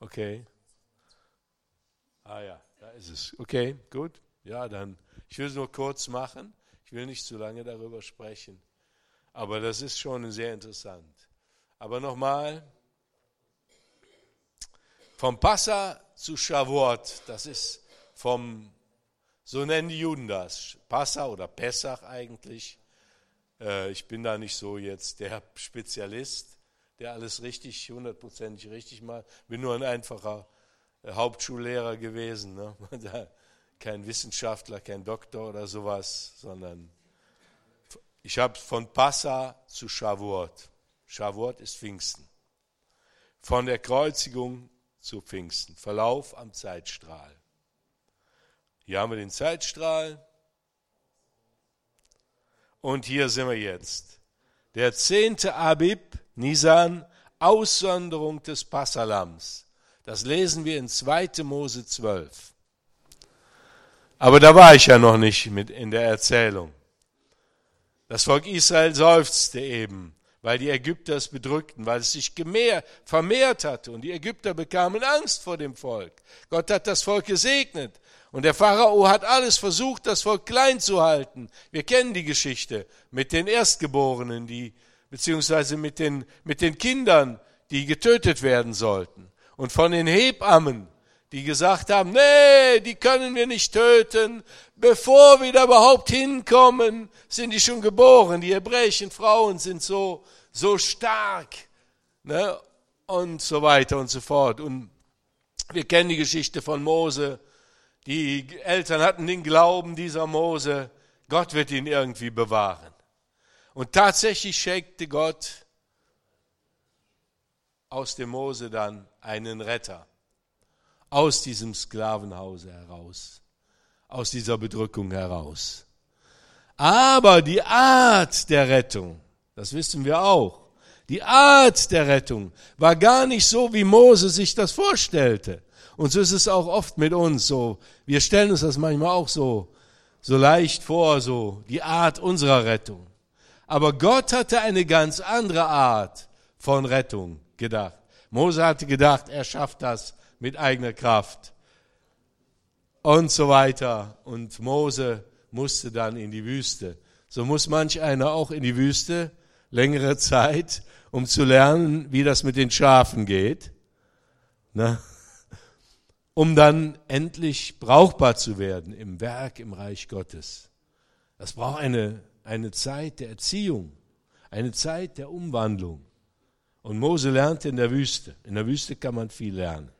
Okay. Ah ja, da ist es. Okay, gut. Ja, dann, ich will es nur kurz machen. Ich will nicht zu lange darüber sprechen. Aber das ist schon sehr interessant. Aber nochmal, vom Passa zu Shavuot, das ist vom, so nennen die Juden das, Passa oder Pessach eigentlich. Äh, ich bin da nicht so jetzt der Spezialist, der alles richtig, hundertprozentig richtig macht. Bin nur ein einfacher äh, Hauptschullehrer gewesen. Ne? Kein Wissenschaftler, kein Doktor oder sowas, sondern ich habe von Passa zu Shavuot. Shavuot ist Pfingsten. Von der Kreuzigung zu Pfingsten. Verlauf am Zeitstrahl. Hier haben wir den Zeitstrahl. Und hier sind wir jetzt. Der zehnte Abib, Nisan, Aussonderung des Passalams. Das lesen wir in 2. Mose 12. Aber da war ich ja noch nicht mit in der Erzählung. Das Volk Israel seufzte eben weil die Ägypter es bedrückten, weil es sich vermehrt hatte und die Ägypter bekamen Angst vor dem Volk. Gott hat das Volk gesegnet und der Pharao hat alles versucht, das Volk klein zu halten. Wir kennen die Geschichte mit den Erstgeborenen, die, beziehungsweise mit den, mit den Kindern, die getötet werden sollten. Und von den Hebammen, die gesagt haben, nee, die können wir nicht töten. Bevor wir da überhaupt hinkommen, sind die schon geboren. Die hebräischen Frauen sind so, so stark. Ne? Und so weiter und so fort. Und wir kennen die Geschichte von Mose. Die Eltern hatten den Glauben dieser Mose, Gott wird ihn irgendwie bewahren. Und tatsächlich schenkte Gott aus dem Mose dann einen Retter aus diesem Sklavenhause heraus, aus dieser Bedrückung heraus. Aber die Art der Rettung, das wissen wir auch, die Art der Rettung war gar nicht so, wie Mose sich das vorstellte. Und so ist es auch oft mit uns so. Wir stellen uns das manchmal auch so, so leicht vor, so die Art unserer Rettung. Aber Gott hatte eine ganz andere Art von Rettung gedacht. Mose hatte gedacht, er schafft das mit eigener Kraft und so weiter. Und Mose musste dann in die Wüste. So muss manch einer auch in die Wüste längere Zeit, um zu lernen, wie das mit den Schafen geht, ne? um dann endlich brauchbar zu werden im Werk, im Reich Gottes. Das braucht eine, eine Zeit der Erziehung, eine Zeit der Umwandlung. Und Mose lernte in der Wüste. In der Wüste kann man viel lernen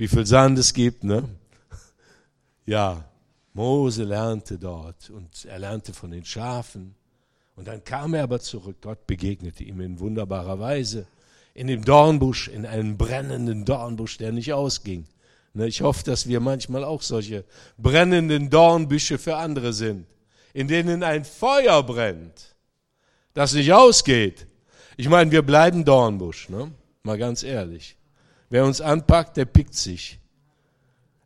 wie viel Sand es gibt, ne? Ja, Mose lernte dort und er lernte von den Schafen. Und dann kam er aber zurück. Gott begegnete ihm in wunderbarer Weise. In dem Dornbusch, in einem brennenden Dornbusch, der nicht ausging. Ne, ich hoffe, dass wir manchmal auch solche brennenden Dornbüsche für andere sind, in denen ein Feuer brennt, das nicht ausgeht. Ich meine, wir bleiben Dornbusch, ne? mal ganz ehrlich. Wer uns anpackt, der pickt sich.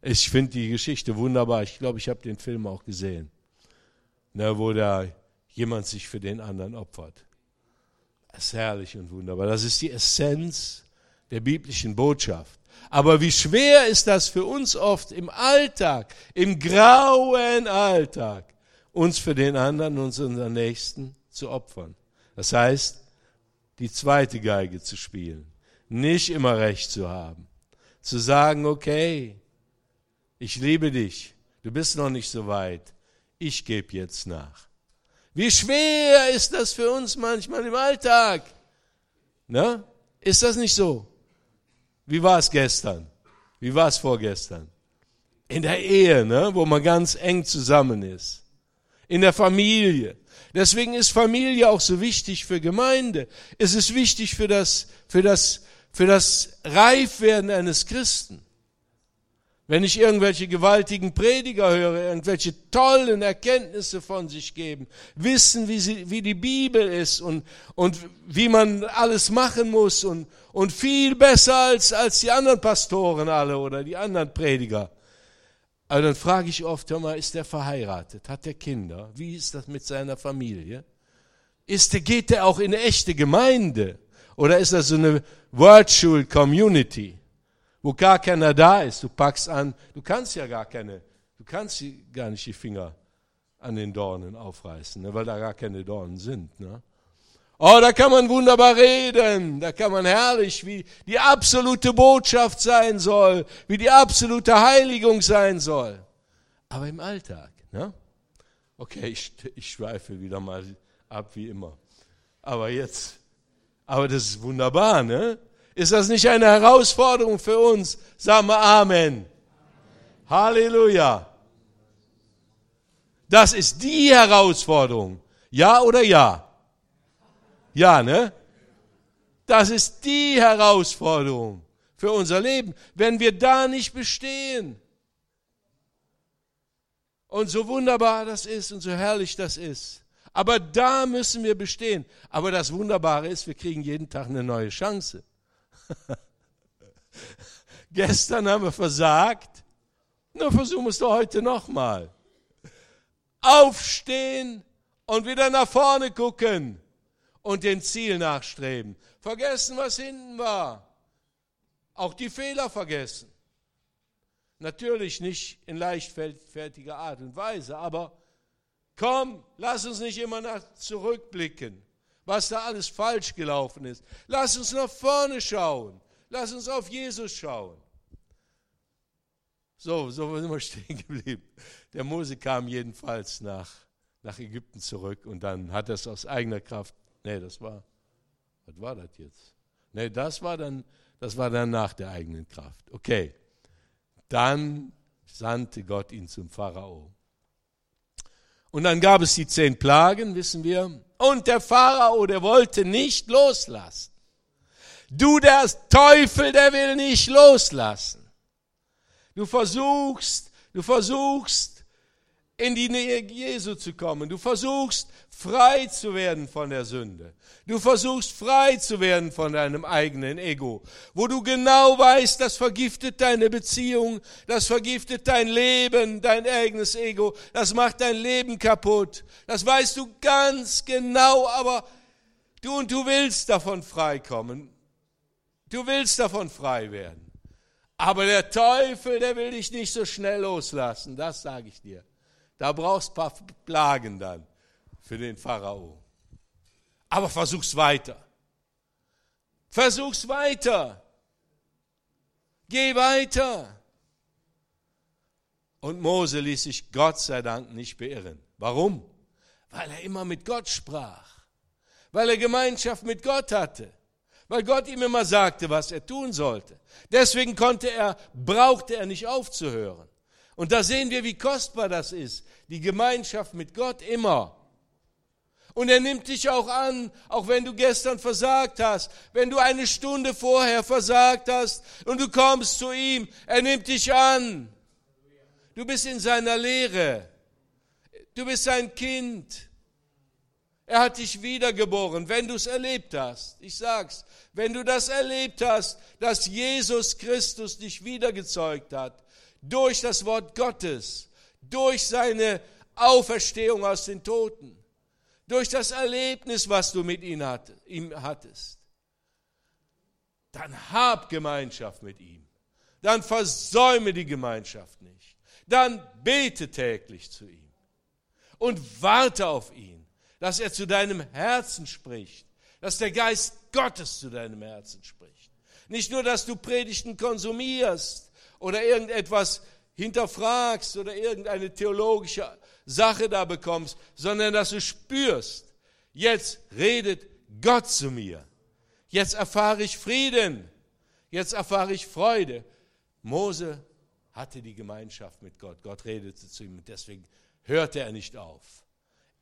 Ich finde die Geschichte wunderbar. Ich glaube, ich habe den Film auch gesehen, ne, wo da jemand sich für den anderen opfert. Das ist herrlich und wunderbar. Das ist die Essenz der biblischen Botschaft. Aber wie schwer ist das für uns oft im Alltag, im grauen Alltag, uns für den anderen und unseren Nächsten zu opfern. Das heißt, die zweite Geige zu spielen nicht immer recht zu haben. Zu sagen, okay, ich liebe dich, du bist noch nicht so weit, ich gebe jetzt nach. Wie schwer ist das für uns manchmal im Alltag? Ne? Ist das nicht so? Wie war es gestern? Wie war es vorgestern? In der Ehe, ne? wo man ganz eng zusammen ist. In der Familie. Deswegen ist Familie auch so wichtig für Gemeinde. Es ist wichtig für das, für das für das Reifwerden eines Christen. Wenn ich irgendwelche gewaltigen Prediger höre, irgendwelche tollen Erkenntnisse von sich geben, wissen, wie, sie, wie die Bibel ist und, und wie man alles machen muss und, und viel besser als, als die anderen Pastoren alle oder die anderen Prediger. Aber dann frage ich oft, hör mal, ist der verheiratet? Hat der Kinder? Wie ist das mit seiner Familie? Ist der, geht der auch in eine echte Gemeinde? Oder ist das so eine Virtual Community? wo gar keiner da ist. Du packst an, du kannst ja gar keine, du kannst gar nicht die Finger an den Dornen aufreißen, ne, weil da gar keine Dornen sind. Ne? Oh, da kann man wunderbar reden, da kann man herrlich, wie die absolute Botschaft sein soll, wie die absolute Heiligung sein soll. Aber im Alltag, ne? Okay, ich, ich schweife wieder mal ab wie immer. Aber jetzt, aber das ist wunderbar, ne? Ist das nicht eine Herausforderung für uns? Sagen wir Amen. Amen. Halleluja. Das ist die Herausforderung. Ja oder ja? Ja, ne? Das ist die Herausforderung für unser Leben, wenn wir da nicht bestehen. Und so wunderbar das ist und so herrlich das ist. Aber da müssen wir bestehen. Aber das Wunderbare ist, wir kriegen jeden Tag eine neue Chance. Gestern haben wir versagt. Na, versuchen wir es doch heute nochmal. Aufstehen und wieder nach vorne gucken und dem Ziel nachstreben. Vergessen, was hinten war. Auch die Fehler vergessen. Natürlich nicht in leichtfertiger Art und Weise, aber komm, lass uns nicht immer nach zurückblicken, was da alles falsch gelaufen ist. Lass uns nach vorne schauen. Lass uns auf Jesus schauen. So, so sind wir stehen geblieben. Der Mose kam jedenfalls nach, nach Ägypten zurück und dann hat er es aus eigener Kraft Nee, das war, was war das jetzt? Nee, das war dann, das war dann nach der eigenen Kraft. Okay. Dann sandte Gott ihn zum Pharao. Und dann gab es die zehn Plagen, wissen wir. Und der Pharao, der wollte nicht loslassen. Du, der Teufel, der will nicht loslassen. Du versuchst, du versuchst, in die Nähe Jesu zu kommen. Du versuchst frei zu werden von der Sünde. Du versuchst frei zu werden von deinem eigenen Ego, wo du genau weißt, das vergiftet deine Beziehung, das vergiftet dein Leben, dein eigenes Ego, das macht dein Leben kaputt. Das weißt du ganz genau, aber du und du willst davon frei kommen. Du willst davon frei werden. Aber der Teufel, der will dich nicht so schnell loslassen, das sage ich dir. Da brauchst du ein paar Plagen dann für den Pharao. Aber versuch's weiter. Versuch's weiter. Geh weiter. Und Mose ließ sich Gott sei Dank nicht beirren. Warum? Weil er immer mit Gott sprach. Weil er Gemeinschaft mit Gott hatte. Weil Gott ihm immer sagte, was er tun sollte. Deswegen konnte er, brauchte er nicht aufzuhören. Und da sehen wir, wie kostbar das ist, die Gemeinschaft mit Gott immer. Und er nimmt dich auch an, auch wenn du gestern versagt hast, wenn du eine Stunde vorher versagt hast und du kommst zu ihm, er nimmt dich an. Du bist in seiner Lehre. Du bist sein Kind. Er hat dich wiedergeboren, wenn du es erlebt hast. Ich sag's, wenn du das erlebt hast, dass Jesus Christus dich wiedergezeugt hat, durch das Wort Gottes, durch seine Auferstehung aus den Toten, durch das Erlebnis, was du mit ihm hattest, dann hab Gemeinschaft mit ihm. Dann versäume die Gemeinschaft nicht. Dann bete täglich zu ihm und warte auf ihn, dass er zu deinem Herzen spricht, dass der Geist Gottes zu deinem Herzen spricht. Nicht nur, dass du Predigten konsumierst, oder irgendetwas hinterfragst oder irgendeine theologische Sache da bekommst, sondern dass du spürst, jetzt redet Gott zu mir. Jetzt erfahre ich Frieden. Jetzt erfahre ich Freude. Mose hatte die Gemeinschaft mit Gott. Gott redete zu ihm und deswegen hörte er nicht auf.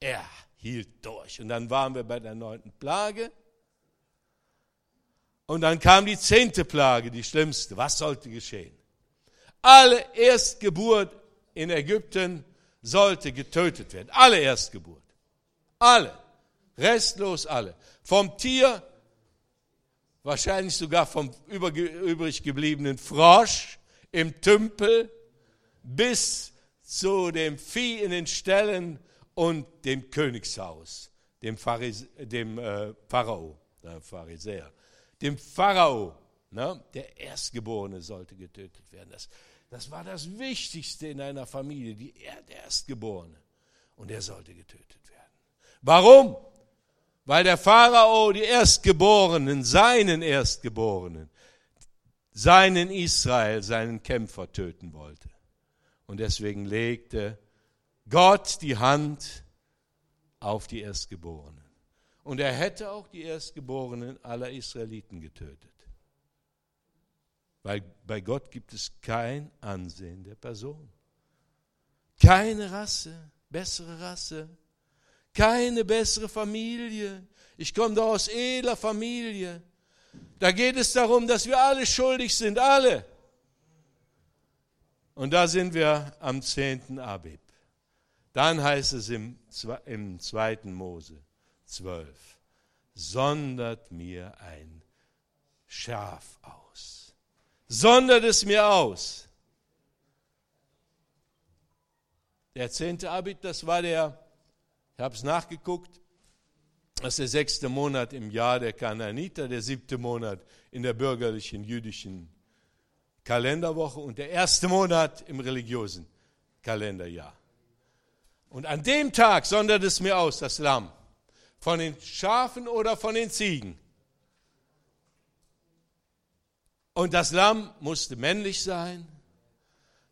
Er hielt durch. Und dann waren wir bei der neunten Plage. Und dann kam die zehnte Plage, die schlimmste. Was sollte geschehen? Alle Erstgeburt in Ägypten sollte getötet werden. Alle Erstgeburt. Alle. Restlos alle. Vom Tier, wahrscheinlich sogar vom übrig gebliebenen Frosch im Tümpel bis zu dem Vieh in den Ställen und dem Königshaus, dem, Pharise, dem äh, Pharao, äh, Pharisäer, dem Pharao Ne? Der Erstgeborene sollte getötet werden. Das, das war das Wichtigste in einer Familie, die, Erstgeborene. Und er sollte getötet werden. Warum? Weil der Pharao die Erstgeborenen, seinen Erstgeborenen, seinen Israel, seinen Kämpfer töten wollte. Und deswegen legte Gott die Hand auf die Erstgeborenen. Und er hätte auch die Erstgeborenen aller Israeliten getötet. Weil bei Gott gibt es kein Ansehen der Person. Keine Rasse, bessere Rasse, keine bessere Familie. Ich komme doch aus edler Familie. Da geht es darum, dass wir alle schuldig sind, alle. Und da sind wir am 10. Abib. Dann heißt es im, im 2. Mose 12, sondert mir ein Schaf aus. Sondert es mir aus. Der 10. Abib, das war der, ich habe es nachgeguckt, das ist der sechste Monat im Jahr der Kanaaniter, der siebte Monat in der bürgerlichen jüdischen Kalenderwoche und der erste Monat im religiösen Kalenderjahr. Und an dem Tag sondert es mir aus, das Lamm, von den Schafen oder von den Ziegen. Und das Lamm musste männlich sein,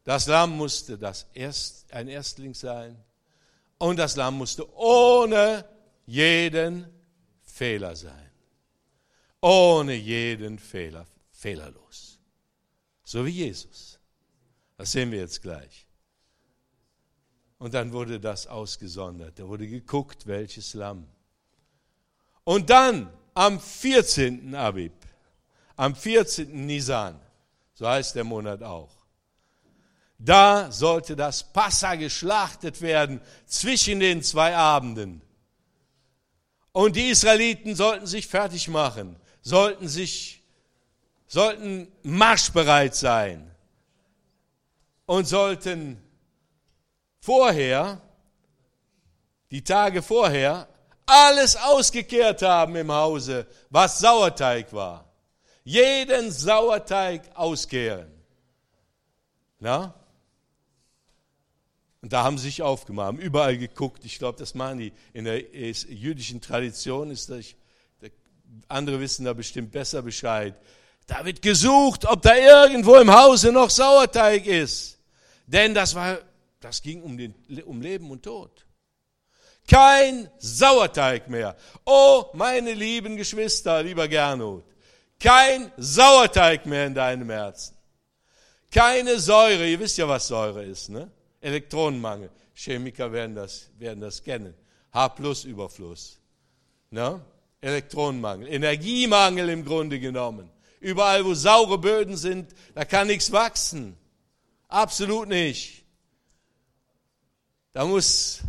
das Lamm musste das Erst, ein Erstling sein und das Lamm musste ohne jeden Fehler sein. Ohne jeden Fehler, fehlerlos. So wie Jesus. Das sehen wir jetzt gleich. Und dann wurde das ausgesondert. Da wurde geguckt, welches Lamm. Und dann am 14. Abib, am 14. Nisan, so heißt der Monat auch, da sollte das Passa geschlachtet werden zwischen den zwei Abenden. Und die Israeliten sollten sich fertig machen, sollten sich, sollten marschbereit sein und sollten vorher, die Tage vorher, alles ausgekehrt haben im Hause, was Sauerteig war. Jeden Sauerteig auskehren. Na? Und da haben sie sich aufgemacht, haben überall geguckt. Ich glaube, das machen die. In der jüdischen Tradition ist das, andere wissen da bestimmt besser Bescheid. Da wird gesucht, ob da irgendwo im Hause noch Sauerteig ist. Denn das war, das ging um, den, um Leben und Tod. Kein Sauerteig mehr. Oh, meine lieben Geschwister, lieber Gernot. Kein Sauerteig mehr in deinem Herzen. Keine Säure. Ihr wisst ja, was Säure ist, ne? Elektronenmangel. Chemiker werden das, werden das kennen. H-Plus-Überfluss. Ne? Elektronenmangel. Energiemangel im Grunde genommen. Überall, wo saure Böden sind, da kann nichts wachsen. Absolut nicht. Da muss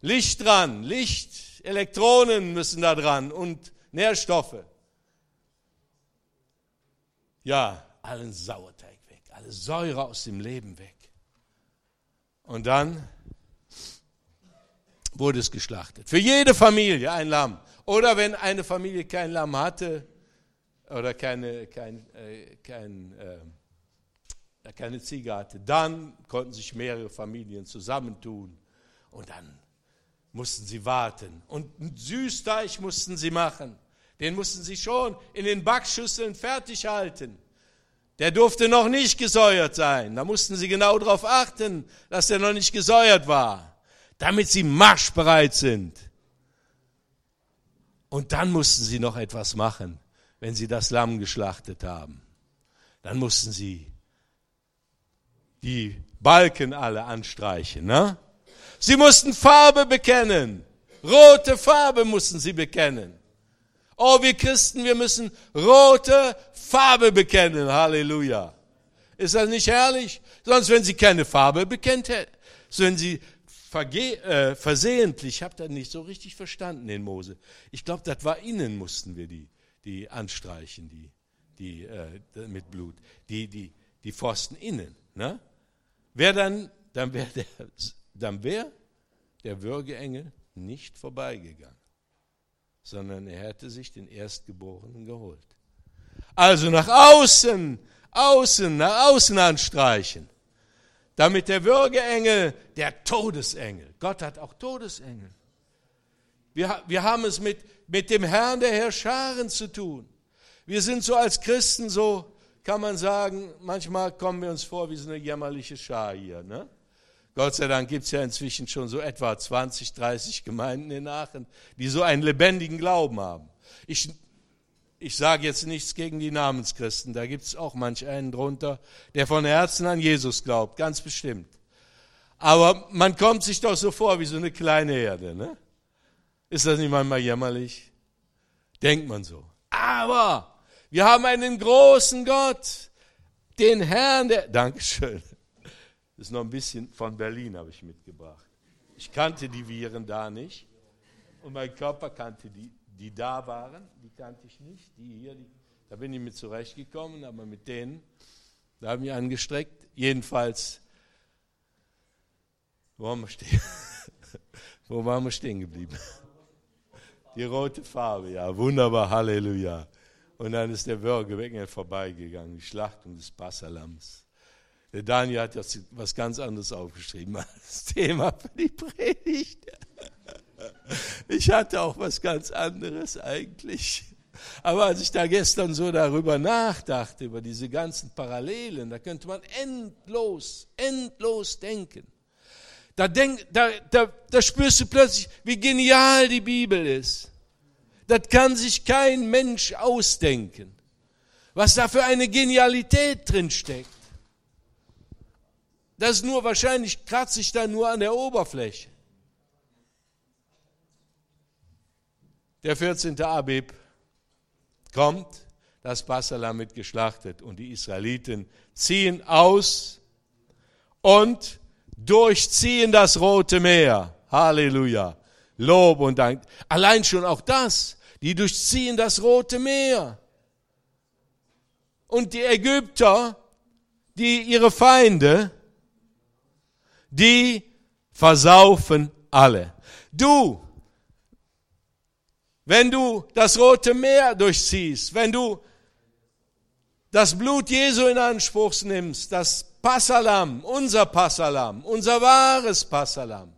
Licht dran, Licht, Elektronen müssen da dran und Nährstoffe. Ja, allen Sauerteig weg, alle Säure aus dem Leben weg. Und dann wurde es geschlachtet. Für jede Familie ein Lamm. Oder wenn eine Familie kein Lamm hatte oder keine, kein, äh, kein, äh, keine Ziege hatte, dann konnten sich mehrere Familien zusammentun und dann mussten sie warten. Und einen Süßteig mussten sie machen. Den mussten sie schon in den Backschüsseln fertig halten. Der durfte noch nicht gesäuert sein. Da mussten sie genau darauf achten, dass der noch nicht gesäuert war, damit sie marschbereit sind. Und dann mussten sie noch etwas machen, wenn sie das Lamm geschlachtet haben. Dann mussten sie die Balken alle anstreichen. Ne? Sie mussten Farbe bekennen. Rote Farbe mussten sie bekennen. Oh, wir Christen, wir müssen rote Farbe bekennen. Halleluja. Ist das nicht herrlich? Sonst, wenn sie keine Farbe bekennt hätten, wenn sie verge äh, versehentlich, ich habe das nicht so richtig verstanden in Mose. Ich glaube, das war innen mussten wir die, die anstreichen, die, die äh, mit Blut, die, die, die Pfosten innen. Ne? Wer dann, dann wäre der, dann wär der Würgeengel nicht vorbeigegangen sondern er hätte sich den Erstgeborenen geholt. Also nach außen, außen, nach außen anstreichen. Damit der Würgeengel, der Todesengel, Gott hat auch Todesengel. Wir, wir haben es mit, mit dem Herrn der Herrscharen zu tun. Wir sind so als Christen so, kann man sagen, manchmal kommen wir uns vor wie so eine jämmerliche Schar hier. Ne? Gott sei Dank gibt es ja inzwischen schon so etwa 20, 30 Gemeinden in Aachen, die so einen lebendigen Glauben haben. Ich, ich sage jetzt nichts gegen die Namenschristen, da gibt es auch manch einen drunter, der von Herzen an Jesus glaubt, ganz bestimmt. Aber man kommt sich doch so vor wie so eine kleine Erde. Ne? Ist das nicht manchmal jämmerlich? Denkt man so. Aber wir haben einen großen Gott, den Herrn der... Dankeschön. Das ist noch ein bisschen von Berlin, habe ich mitgebracht. Ich kannte die Viren da nicht und mein Körper kannte die, die da waren, die kannte ich nicht. Die hier, die, da bin ich mit zurechtgekommen, aber mit denen, da haben wir angestreckt. Jedenfalls, wo waren wir stehen? wo waren wir stehen geblieben? Die rote Farbe, ja, wunderbar, Halleluja. Und dann ist der Würgewengel vorbeigegangen, die Schlachtung des Passalams. Der Daniel hat jetzt was ganz anderes aufgeschrieben als Thema für die Predigt. Ich hatte auch was ganz anderes eigentlich. Aber als ich da gestern so darüber nachdachte, über diese ganzen Parallelen, da könnte man endlos, endlos denken. Da, denk, da, da, da spürst du plötzlich, wie genial die Bibel ist. Das kann sich kein Mensch ausdenken, was da für eine Genialität drin steckt. Das ist nur wahrscheinlich kratzt sich da nur an der Oberfläche. Der 14. Abib kommt, das Passalam wird geschlachtet und die Israeliten ziehen aus und durchziehen das Rote Meer. Halleluja. Lob und Dank. Allein schon auch das. Die durchziehen das Rote Meer. Und die Ägypter, die ihre Feinde, die versaufen alle. Du, wenn du das Rote Meer durchziehst, wenn du das Blut Jesu in Anspruch nimmst, das Passalam, unser Passalam, unser wahres Passalam,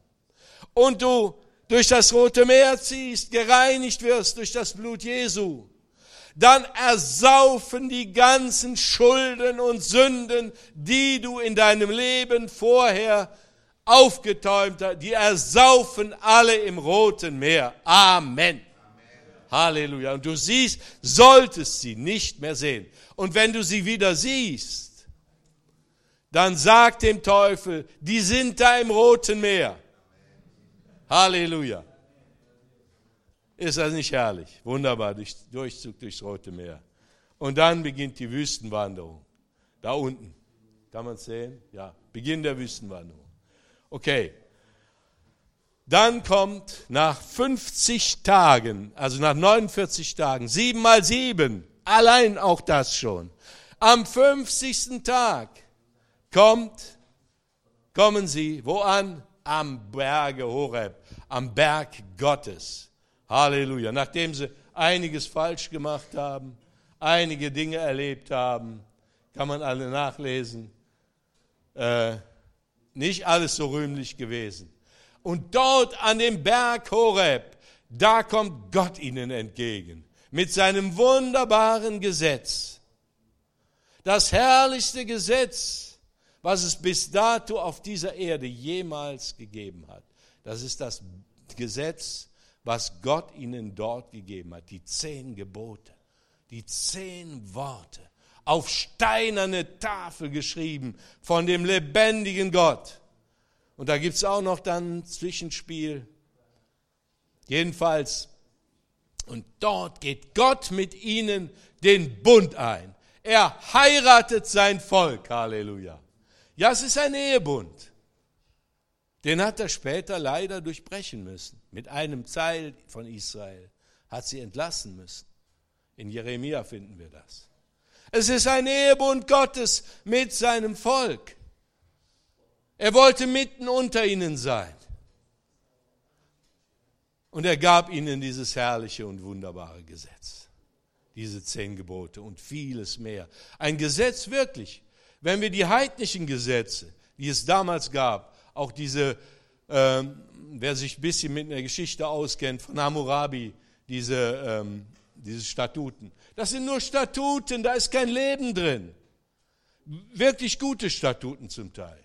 und du durch das Rote Meer ziehst, gereinigt wirst durch das Blut Jesu, dann ersaufen die ganzen Schulden und Sünden, die du in deinem Leben vorher aufgetäumter, die ersaufen alle im Roten Meer. Amen. Amen. Halleluja. Und du siehst, solltest sie nicht mehr sehen. Und wenn du sie wieder siehst, dann sag dem Teufel, die sind da im Roten Meer. Halleluja. Ist das nicht herrlich? Wunderbar, durch, Durchzug durchs Rote Meer. Und dann beginnt die Wüstenwanderung. Da unten. Kann man es sehen? Ja, Beginn der Wüstenwanderung. Okay. Dann kommt nach 50 Tagen, also nach 49 Tagen, sieben mal sieben, allein auch das schon. Am 50. Tag kommt, kommen sie, wo an? Am Berge Horeb, am Berg Gottes. Halleluja. Nachdem sie einiges falsch gemacht haben, einige Dinge erlebt haben, kann man alle nachlesen. Äh, nicht alles so rühmlich gewesen. Und dort an dem Berg Horeb, da kommt Gott ihnen entgegen mit seinem wunderbaren Gesetz. Das herrlichste Gesetz, was es bis dato auf dieser Erde jemals gegeben hat. Das ist das Gesetz, was Gott ihnen dort gegeben hat. Die zehn Gebote, die zehn Worte auf steinerne Tafel geschrieben von dem lebendigen Gott. Und da gibt es auch noch dann ein Zwischenspiel. Jedenfalls, und dort geht Gott mit ihnen den Bund ein. Er heiratet sein Volk. Halleluja. Ja, es ist ein Ehebund. Den hat er später leider durchbrechen müssen. Mit einem Teil von Israel hat sie entlassen müssen. In Jeremia finden wir das. Es ist ein Ehebund Gottes mit seinem Volk. Er wollte mitten unter ihnen sein. Und er gab ihnen dieses herrliche und wunderbare Gesetz. diese zehn Gebote und vieles mehr. Ein Gesetz wirklich. Wenn wir die heidnischen Gesetze, die es damals gab, auch diese, äh, wer sich ein bisschen mit der Geschichte auskennt, von Hammurabi, diese, ähm, diese Statuten. Das sind nur Statuten, da ist kein Leben drin. Wirklich gute Statuten zum Teil.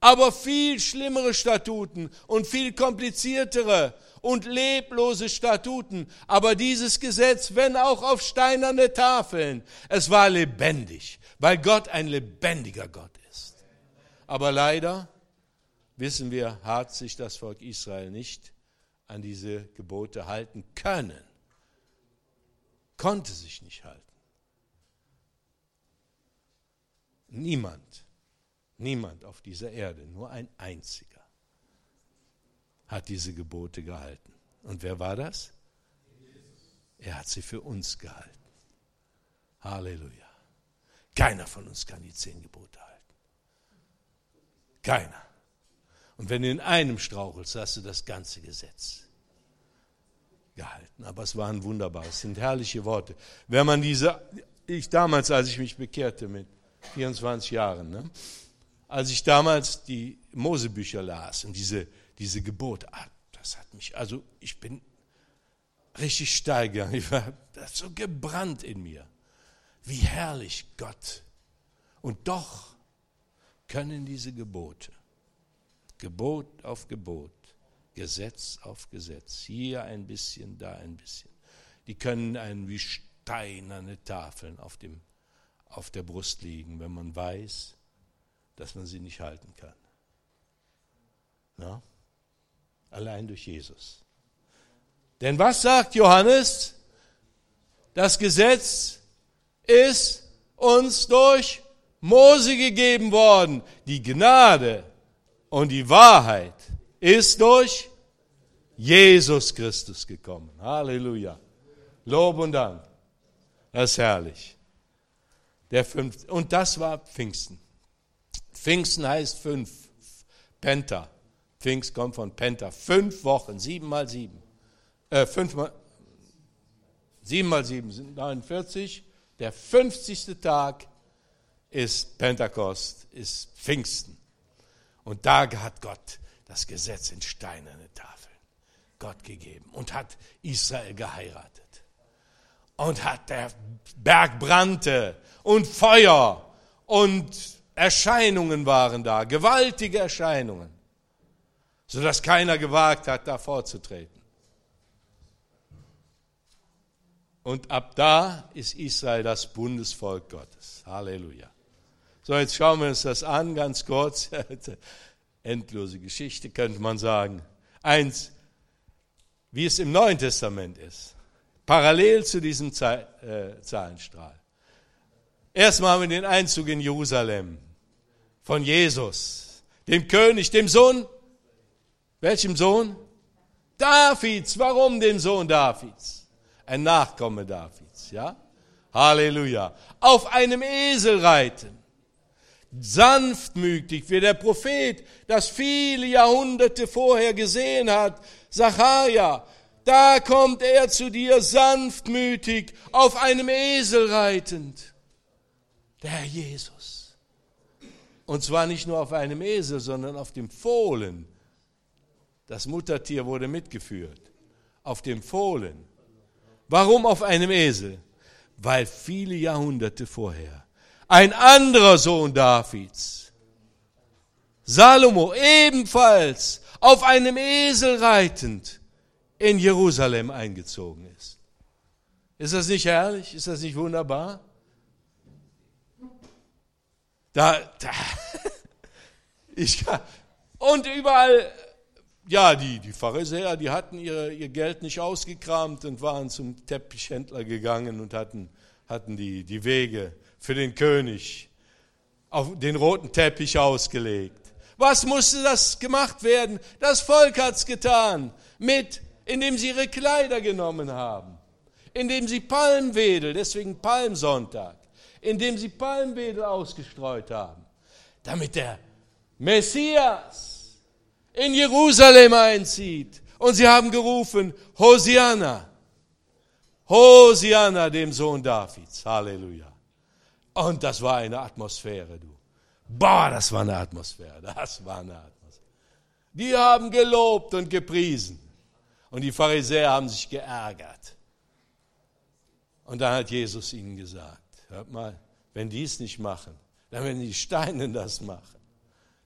Aber viel schlimmere Statuten und viel kompliziertere und leblose Statuten. Aber dieses Gesetz, wenn auch auf steinerne Tafeln, es war lebendig, weil Gott ein lebendiger Gott ist. Aber leider wissen wir, hat sich das Volk Israel nicht an diese Gebote halten können. Konnte sich nicht halten. Niemand, niemand auf dieser Erde, nur ein einziger, hat diese Gebote gehalten. Und wer war das? Er hat sie für uns gehalten. Halleluja. Keiner von uns kann die zehn Gebote halten. Keiner. Und wenn du in einem strauchelst, hast du das ganze Gesetz gehalten. Aber es waren wunderbar, es sind herrliche Worte. Wenn man diese, ich damals, als ich mich bekehrte mit 24 Jahren, ne, als ich damals die Mosebücher las und diese, diese Gebote, ah, das hat mich, also ich bin richtig steil gegangen, ich war das so gebrannt in mir. Wie herrlich Gott. Und doch können diese Gebote Gebot auf Gebot, Gesetz auf Gesetz, hier ein bisschen, da ein bisschen. Die können einen wie steinerne Tafeln auf, dem, auf der Brust liegen, wenn man weiß, dass man sie nicht halten kann. Na? Allein durch Jesus. Denn was sagt Johannes? Das Gesetz ist uns durch Mose gegeben worden. Die Gnade und die Wahrheit ist durch Jesus Christus gekommen. Halleluja. Lob und Dank. Das ist herrlich. Der fünfte. Und das war Pfingsten. Pfingsten heißt fünf. Penta. Pfingst kommt von Penta. Fünf Wochen, sieben mal sieben. Äh, fünf mal, sieben mal sieben sind 49. Der 50. Tag ist Pentekost, ist Pfingsten. Und da hat Gott das Gesetz in steinerne Tafeln Gott gegeben und hat Israel geheiratet. Und hat der Berg brannte und Feuer und Erscheinungen waren da, gewaltige Erscheinungen, sodass keiner gewagt hat, da vorzutreten. Und ab da ist Israel das Bundesvolk Gottes. Halleluja. So, jetzt schauen wir uns das an, ganz kurz. Endlose Geschichte könnte man sagen. Eins, wie es im Neuen Testament ist, parallel zu diesem äh, Zahlenstrahl. Erstmal haben wir den Einzug in Jerusalem von Jesus, dem König, dem Sohn. Welchem Sohn? Davids. Warum den Sohn Davids? Ein Nachkomme Davids, ja? Halleluja. Auf einem Esel reiten sanftmütig, wie der Prophet das viele Jahrhunderte vorher gesehen hat. Zacharia, da kommt er zu dir sanftmütig, auf einem Esel reitend. Der Herr Jesus. Und zwar nicht nur auf einem Esel, sondern auf dem Fohlen. Das Muttertier wurde mitgeführt. Auf dem Fohlen. Warum auf einem Esel? Weil viele Jahrhunderte vorher ein anderer Sohn Davids, Salomo, ebenfalls auf einem Esel reitend in Jerusalem eingezogen ist. Ist das nicht herrlich? Ist das nicht wunderbar? Da, da ich kann, und überall, ja, die, die Pharisäer, die hatten ihre, ihr Geld nicht ausgekramt und waren zum Teppichhändler gegangen und hatten, hatten die, die Wege für den König auf den roten Teppich ausgelegt. Was musste das gemacht werden? Das Volk hat's getan, mit, indem sie ihre Kleider genommen haben, indem sie Palmwedel, deswegen Palmsonntag, indem sie Palmwedel ausgestreut haben, damit der Messias in Jerusalem einzieht. Und sie haben gerufen, Hosianna, Hosianna, dem Sohn Davids. Halleluja. Und das war eine Atmosphäre, du. Boah, das war eine Atmosphäre. Das war eine Atmosphäre. Die haben gelobt und gepriesen. Und die Pharisäer haben sich geärgert. Und dann hat Jesus ihnen gesagt, hört mal, wenn die es nicht machen, dann werden die Steine das machen.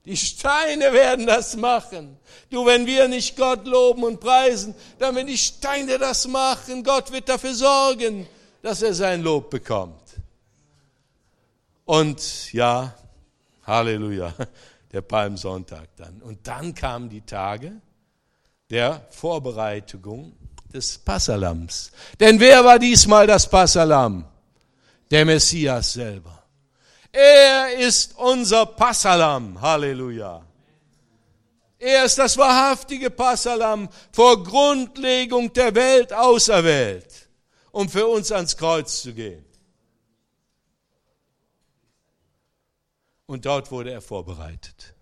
Die Steine werden das machen. Du, wenn wir nicht Gott loben und preisen, dann werden die Steine das machen. Gott wird dafür sorgen, dass er sein Lob bekommt. Und ja, Halleluja, der Palmsonntag dann. Und dann kamen die Tage der Vorbereitung des Passalams. Denn wer war diesmal das Passalam? Der Messias selber. Er ist unser Passalam. Halleluja. Er ist das wahrhaftige Passalam vor Grundlegung der Welt auserwählt, um für uns ans Kreuz zu gehen. Und dort wurde er vorbereitet.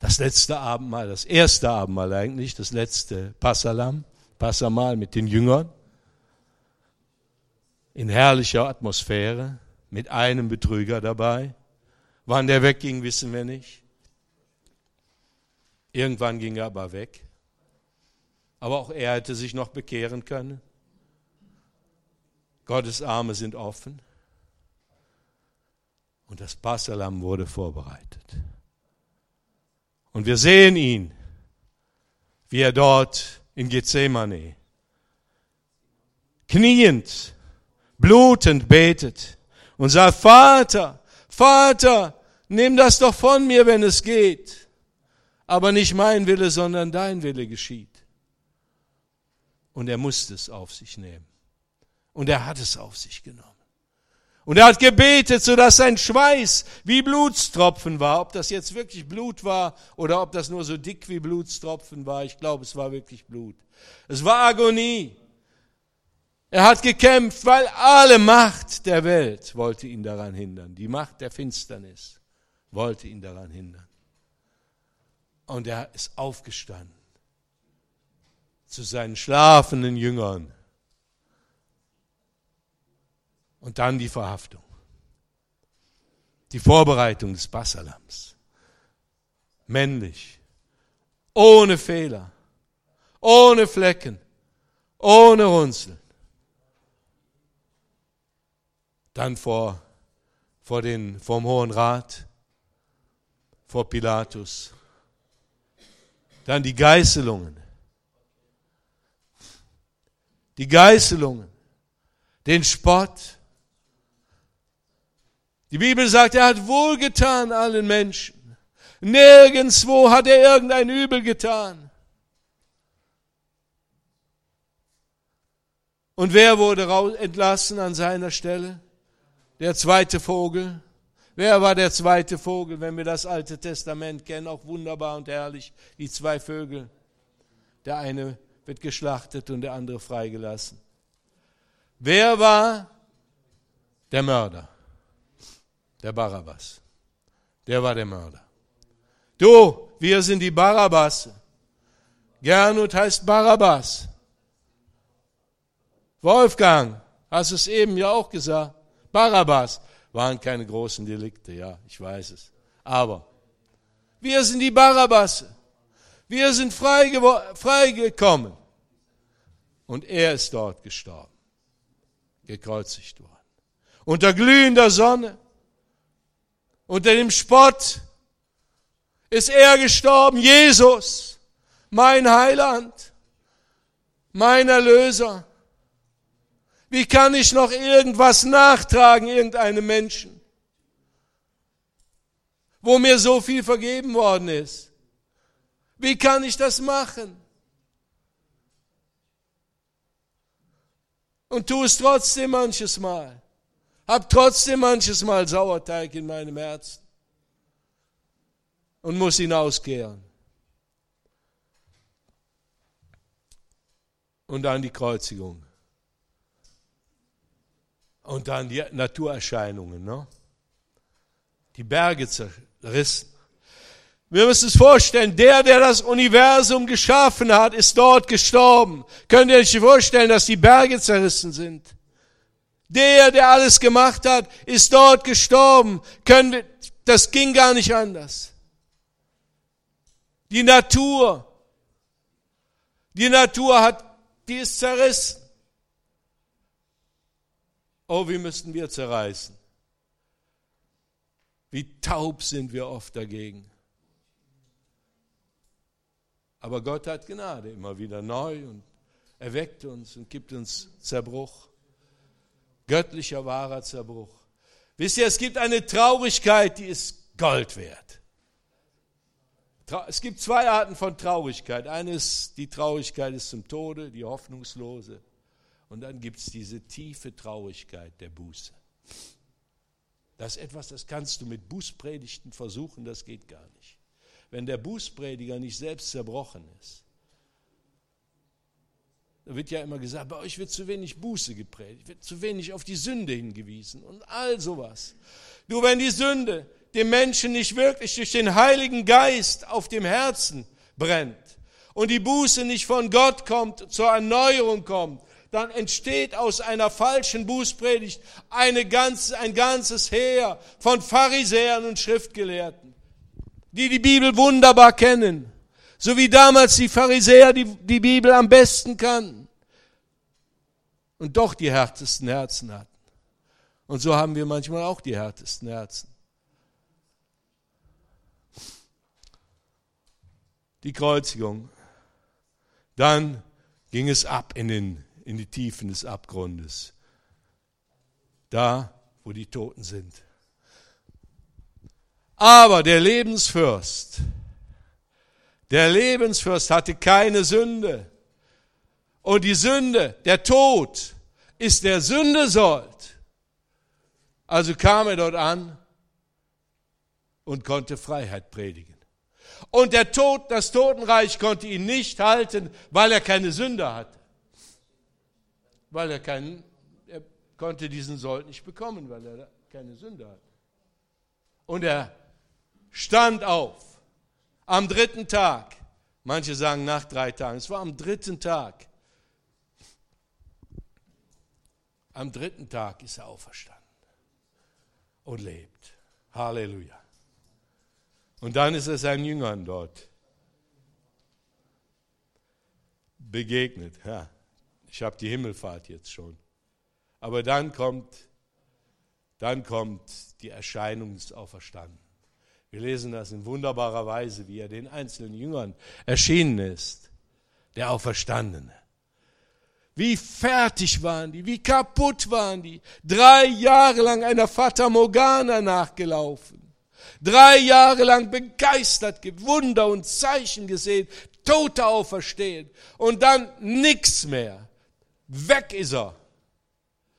Das letzte Abendmahl, das erste Abendmahl eigentlich, das letzte Passalam, Passamal mit den Jüngern, in herrlicher Atmosphäre mit einem Betrüger dabei. Wann der wegging, wissen wir nicht. Irgendwann ging er aber weg. Aber auch er hätte sich noch bekehren können. Gottes Arme sind offen. Und das Passalam wurde vorbereitet. Und wir sehen ihn, wie er dort in Gethsemane kniend, blutend betet und sagt, Vater, Vater, nimm das doch von mir, wenn es geht. Aber nicht mein Wille, sondern dein Wille geschieht. Und er musste es auf sich nehmen. Und er hat es auf sich genommen. Und er hat gebetet, sodass sein Schweiß wie Blutstropfen war. Ob das jetzt wirklich Blut war oder ob das nur so dick wie Blutstropfen war, ich glaube, es war wirklich Blut. Es war Agonie. Er hat gekämpft, weil alle Macht der Welt wollte ihn daran hindern. Die Macht der Finsternis wollte ihn daran hindern. Und er ist aufgestanden zu seinen schlafenden Jüngern. Und dann die Verhaftung. Die Vorbereitung des Bassalams. Männlich. Ohne Fehler. Ohne Flecken. Ohne Runzeln. dann vor, vor den, vom Hohen Rat, vor Pilatus, dann die Geißelungen, die Geißelungen, den Spott. Die Bibel sagt, er hat wohlgetan allen Menschen. Nirgendswo hat er irgendein Übel getan. Und wer wurde entlassen an seiner Stelle? Der zweite Vogel. Wer war der zweite Vogel, wenn wir das Alte Testament kennen? Auch wunderbar und herrlich. Die zwei Vögel. Der eine wird geschlachtet und der andere freigelassen. Wer war der Mörder? Der Barabbas. Der war der Mörder. Du, wir sind die Barabbas. Gernot heißt Barabbas. Wolfgang, hast es eben ja auch gesagt. Barabbas waren keine großen Delikte, ja, ich weiß es. Aber wir sind die Barabbas. Wir sind freigekommen. Und er ist dort gestorben, gekreuzigt worden. Unter glühender Sonne, unter dem Spott ist er gestorben, Jesus, mein Heiland, mein Erlöser. Wie kann ich noch irgendwas nachtragen, irgendeinem Menschen, wo mir so viel vergeben worden ist? Wie kann ich das machen? Und tu es trotzdem manches Mal. Hab trotzdem manches Mal Sauerteig in meinem Herzen und muss ihn auskehren. Und dann die Kreuzigung. Und dann die Naturerscheinungen, ne? Die Berge zerrissen. Wir müssen uns vorstellen, der, der das Universum geschaffen hat, ist dort gestorben. Könnt ihr euch vorstellen, dass die Berge zerrissen sind? Der, der alles gemacht hat, ist dort gestorben. Können wir, das ging gar nicht anders. Die Natur, die Natur hat, die ist zerrissen. Oh, wie müssten wir zerreißen? Wie taub sind wir oft dagegen. Aber Gott hat Gnade immer wieder neu und erweckt uns und gibt uns Zerbruch. Göttlicher, wahrer Zerbruch. Wisst ihr, es gibt eine Traurigkeit, die ist Gold wert. Es gibt zwei Arten von Traurigkeit. Eine ist die Traurigkeit ist zum Tode, die hoffnungslose. Und dann gibt es diese tiefe Traurigkeit der Buße. Das ist etwas, das kannst du mit Bußpredigten versuchen, das geht gar nicht wenn der Bußprediger nicht selbst zerbrochen ist. Da wird ja immer gesagt, bei euch wird zu wenig Buße gepredigt, wird zu wenig auf die Sünde hingewiesen und all sowas. Du, wenn die Sünde dem Menschen nicht wirklich durch den Heiligen Geist auf dem Herzen brennt und die Buße nicht von Gott kommt, zur Erneuerung kommt, dann entsteht aus einer falschen Bußpredigt eine ganze, ein ganzes Heer von Pharisäern und Schriftgelehrten die die Bibel wunderbar kennen, so wie damals die Pharisäer die, die Bibel am besten kannten und doch die härtesten Herzen hatten. Und so haben wir manchmal auch die härtesten Herzen. Die Kreuzigung. Dann ging es ab in, den, in die Tiefen des Abgrundes. Da, wo die Toten sind. Aber der Lebensfürst, der Lebensfürst hatte keine Sünde. Und die Sünde, der Tod, ist der Sünde sollt. Also kam er dort an und konnte Freiheit predigen. Und der Tod, das Totenreich konnte ihn nicht halten, weil er keine Sünde hatte. Weil er keinen, er konnte diesen Sold nicht bekommen, weil er keine Sünde hatte. Und er stand auf am dritten Tag. Manche sagen nach drei Tagen. Es war am dritten Tag. Am dritten Tag ist er auferstanden und lebt. Halleluja. Und dann ist er seinen Jüngern dort begegnet. Ja, ich habe die Himmelfahrt jetzt schon. Aber dann kommt, dann kommt die Erscheinung des Auferstandenen. Wir lesen das in wunderbarer Weise, wie er den einzelnen Jüngern erschienen ist, der Auferstandene. Wie fertig waren die, wie kaputt waren die. Drei Jahre lang einer Fata Morgana nachgelaufen. Drei Jahre lang begeistert, Wunder und Zeichen gesehen, Tote auferstehen. Und dann nichts mehr. Weg ist er.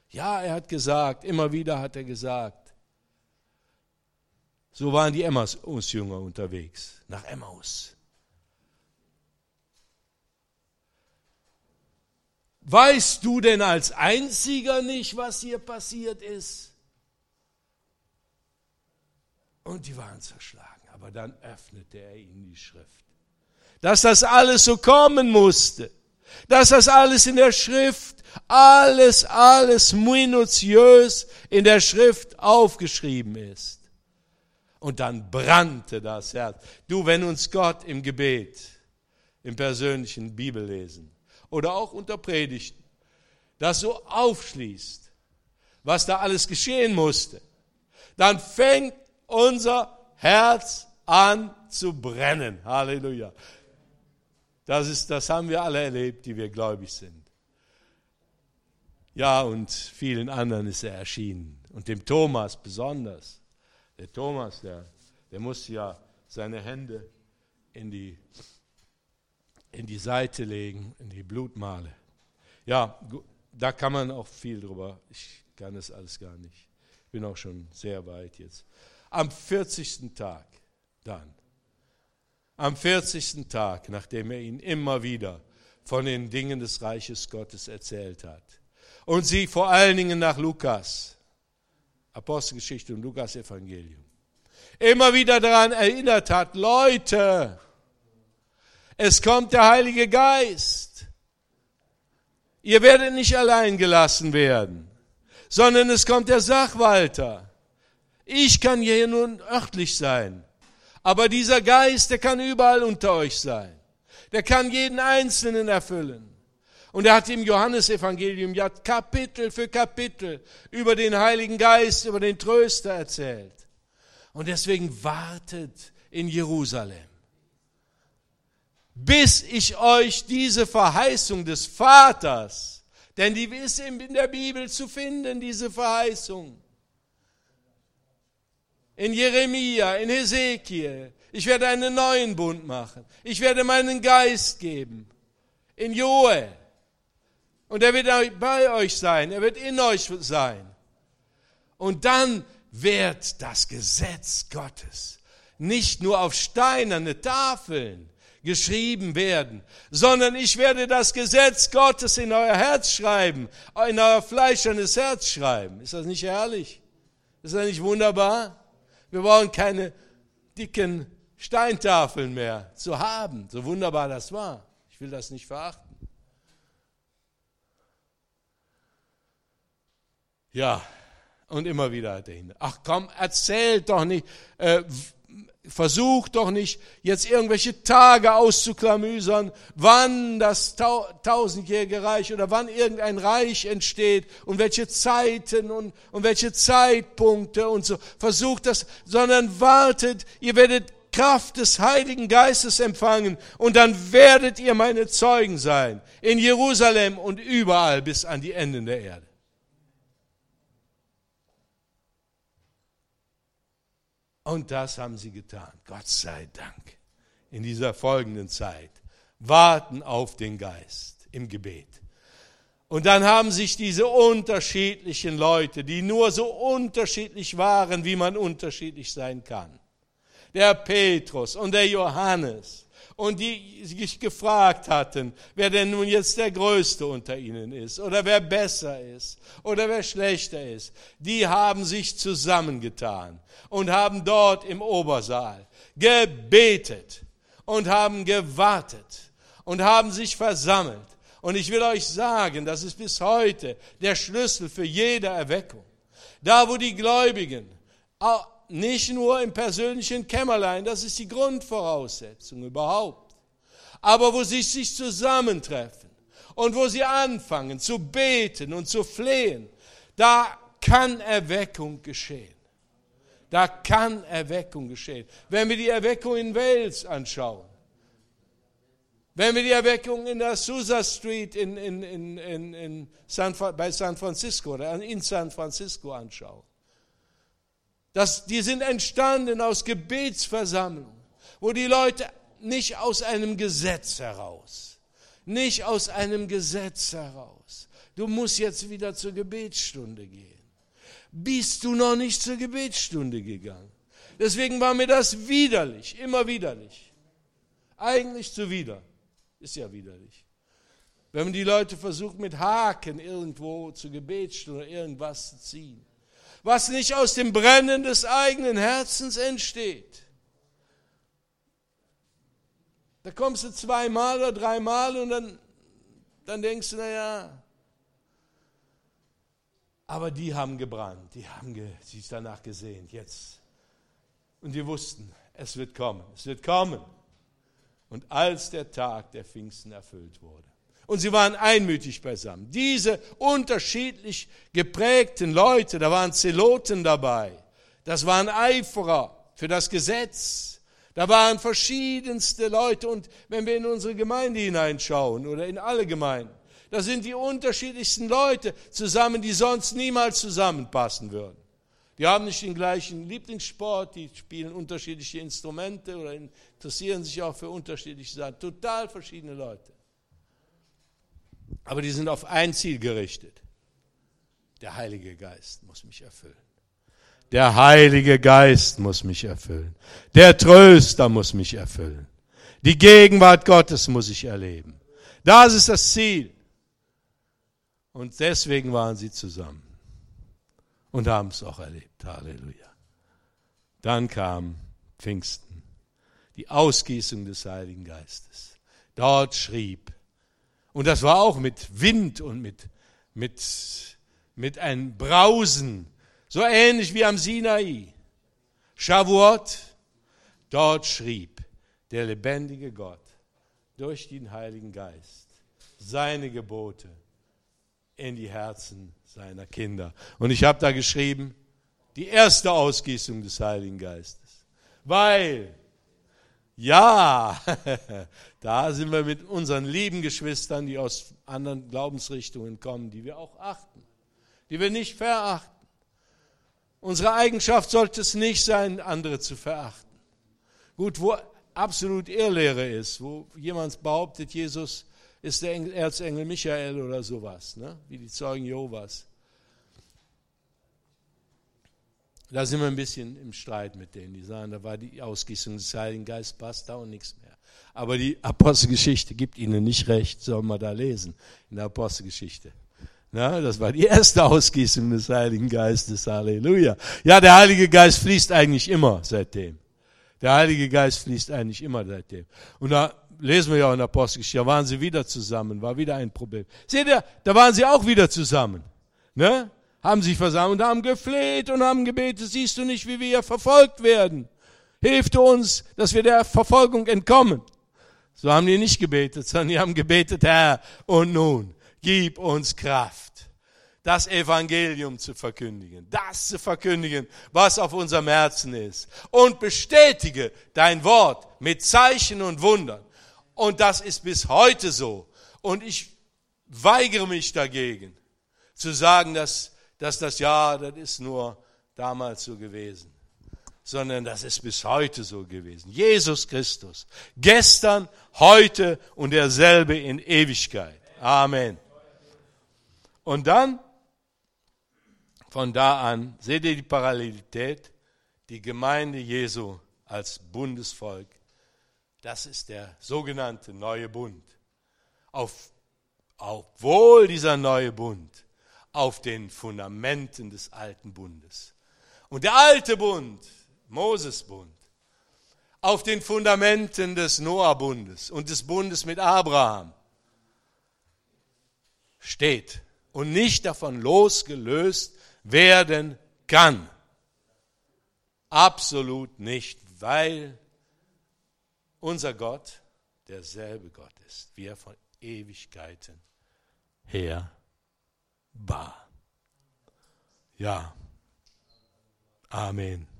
Ja, er hat gesagt, immer wieder hat er gesagt, so waren die Emmaus-Jünger unterwegs, nach Emmaus. Weißt du denn als Einziger nicht, was hier passiert ist? Und die waren zerschlagen. Aber dann öffnete er ihnen die Schrift. Dass das alles so kommen musste. Dass das alles in der Schrift, alles, alles minutiös in der Schrift aufgeschrieben ist und dann brannte das Herz. Du, wenn uns Gott im Gebet, im persönlichen Bibellesen oder auch unter Predigten das so aufschließt, was da alles geschehen musste, dann fängt unser Herz an zu brennen. Halleluja. Das, ist, das haben wir alle erlebt, die wir gläubig sind. Ja, und vielen anderen ist er erschienen. Und dem Thomas besonders. Der Thomas, der, der musste ja seine Hände in die, in die Seite legen, in die Blutmale. Ja, da kann man auch viel drüber. Ich kann das alles gar nicht. Ich bin auch schon sehr weit jetzt. Am 40. Tag dann, am 40. Tag, nachdem er ihnen immer wieder von den Dingen des Reiches Gottes erzählt hat und sie vor allen Dingen nach Lukas Apostelgeschichte und Lukas Evangelium. immer wieder daran erinnert hat, Leute, es kommt der Heilige Geist. Ihr werdet nicht allein gelassen werden, sondern es kommt der Sachwalter. Ich kann hier nun örtlich sein, aber dieser Geist, der kann überall unter euch sein. Der kann jeden Einzelnen erfüllen. Und er hat im Johannesevangelium ja Kapitel für Kapitel über den Heiligen Geist, über den Tröster erzählt. Und deswegen wartet in Jerusalem, bis ich euch diese Verheißung des Vaters, denn die ist in der Bibel zu finden, diese Verheißung. In Jeremia, in Hesekiel. Ich werde einen neuen Bund machen. Ich werde meinen Geist geben. In Joel. Und er wird bei euch sein, er wird in euch sein. Und dann wird das Gesetz Gottes nicht nur auf steinerne Tafeln geschrieben werden, sondern ich werde das Gesetz Gottes in euer Herz schreiben, in euer fleischernes Herz schreiben. Ist das nicht herrlich? Ist das nicht wunderbar? Wir brauchen keine dicken Steintafeln mehr zu haben, so wunderbar das war. Ich will das nicht verachten. Ja, und immer wieder dahin. Ach komm, erzählt doch nicht, äh, versucht doch nicht, jetzt irgendwelche Tage auszuklamüsern, wann das tausendjährige Reich oder wann irgendein Reich entsteht und welche Zeiten und, und welche Zeitpunkte und so. Versucht das, sondern wartet, ihr werdet Kraft des Heiligen Geistes empfangen und dann werdet ihr meine Zeugen sein. In Jerusalem und überall bis an die Enden der Erde. Und das haben sie getan, Gott sei Dank, in dieser folgenden Zeit. Warten auf den Geist im Gebet. Und dann haben sich diese unterschiedlichen Leute, die nur so unterschiedlich waren, wie man unterschiedlich sein kann, der Petrus und der Johannes, und die sich gefragt hatten, wer denn nun jetzt der Größte unter ihnen ist oder wer besser ist oder wer schlechter ist, die haben sich zusammengetan und haben dort im Obersaal gebetet und haben gewartet und haben sich versammelt. Und ich will euch sagen, das ist bis heute der Schlüssel für jede Erweckung. Da, wo die Gläubigen nicht nur im persönlichen Kämmerlein, das ist die Grundvoraussetzung überhaupt, aber wo sie sich zusammentreffen und wo sie anfangen zu beten und zu flehen, da kann Erweckung geschehen. Da kann Erweckung geschehen. Wenn wir die Erweckung in Wales anschauen, wenn wir die Erweckung in der Susa Street in, in, in, in San, bei San Francisco oder in San Francisco anschauen, das, die sind entstanden aus Gebetsversammlungen, wo die Leute nicht aus einem Gesetz heraus, nicht aus einem Gesetz heraus. Du musst jetzt wieder zur Gebetsstunde gehen. Bist du noch nicht zur Gebetsstunde gegangen? Deswegen war mir das widerlich, immer widerlich. Eigentlich zuwider. Ist ja widerlich. Wenn man die Leute versucht, mit Haken irgendwo zur Gebetsstunde irgendwas zu ziehen was nicht aus dem Brennen des eigenen Herzens entsteht. Da kommst du zweimal oder dreimal und dann, dann denkst du, naja, aber die haben gebrannt, die haben sich danach gesehnt, jetzt. Und die wussten, es wird kommen, es wird kommen. Und als der Tag der Pfingsten erfüllt wurde, und sie waren einmütig beisammen. Diese unterschiedlich geprägten Leute, da waren Zeloten dabei, das waren Eiferer für das Gesetz, da waren verschiedenste Leute und wenn wir in unsere Gemeinde hineinschauen oder in alle Gemeinden, da sind die unterschiedlichsten Leute zusammen, die sonst niemals zusammenpassen würden. Die haben nicht den gleichen Lieblingssport, die spielen unterschiedliche Instrumente oder interessieren sich auch für unterschiedliche Sachen. Total verschiedene Leute. Aber die sind auf ein Ziel gerichtet. Der Heilige Geist muss mich erfüllen. Der Heilige Geist muss mich erfüllen. Der Tröster muss mich erfüllen. Die Gegenwart Gottes muss ich erleben. Das ist das Ziel. Und deswegen waren sie zusammen und haben es auch erlebt. Halleluja. Dann kam Pfingsten, die Ausgießung des Heiligen Geistes. Dort schrieb, und das war auch mit Wind und mit, mit, mit einem Brausen, so ähnlich wie am Sinai. Shavuot, dort schrieb der lebendige Gott durch den Heiligen Geist seine Gebote in die Herzen seiner Kinder. Und ich habe da geschrieben, die erste Ausgießung des Heiligen Geistes. Weil, ja, da sind wir mit unseren lieben Geschwistern, die aus anderen Glaubensrichtungen kommen, die wir auch achten, die wir nicht verachten. Unsere Eigenschaft sollte es nicht sein, andere zu verachten. Gut, wo absolut Irrlehre ist, wo jemand behauptet, Jesus ist der Erzengel Michael oder sowas, ne? wie die Zeugen Jehovas. Da sind wir ein bisschen im Streit mit denen, die sagen, da war die Ausgießung des Heiligen Geistes, passt da und nichts mehr. Aber die Apostelgeschichte gibt ihnen nicht recht, soll man da lesen, in der Apostelgeschichte. Na, das war die erste Ausgießung des Heiligen Geistes, Halleluja. Ja, der Heilige Geist fließt eigentlich immer seitdem. Der Heilige Geist fließt eigentlich immer seitdem. Und da lesen wir ja in der Apostelgeschichte, da waren sie wieder zusammen, war wieder ein Problem. Seht ihr, da waren sie auch wieder zusammen. Ne? Haben sich versammelt haben gefleht und haben gebetet, siehst du nicht, wie wir verfolgt werden? Hilf uns, dass wir der Verfolgung entkommen. So haben die nicht gebetet, sondern die haben gebetet, Herr, und nun, gib uns Kraft, das Evangelium zu verkündigen, das zu verkündigen, was auf unserem Herzen ist. Und bestätige dein Wort mit Zeichen und Wundern. Und das ist bis heute so. Und ich weigere mich dagegen, zu sagen, dass, dass das ja, das ist nur damals so gewesen. Sondern das ist bis heute so gewesen. Jesus Christus. Gestern, heute und derselbe in Ewigkeit. Amen. Und dann, von da an, seht ihr die Parallelität? Die Gemeinde Jesu als Bundesvolk das ist der sogenannte neue Bund. Auf, obwohl dieser neue Bund auf den Fundamenten des alten Bundes. Und der alte Bund, Moses-Bund, auf den Fundamenten des Noah-Bundes und des Bundes mit Abraham steht und nicht davon losgelöst werden kann. Absolut nicht, weil unser Gott derselbe Gott ist, wie er von Ewigkeiten her war. Ja. Amen.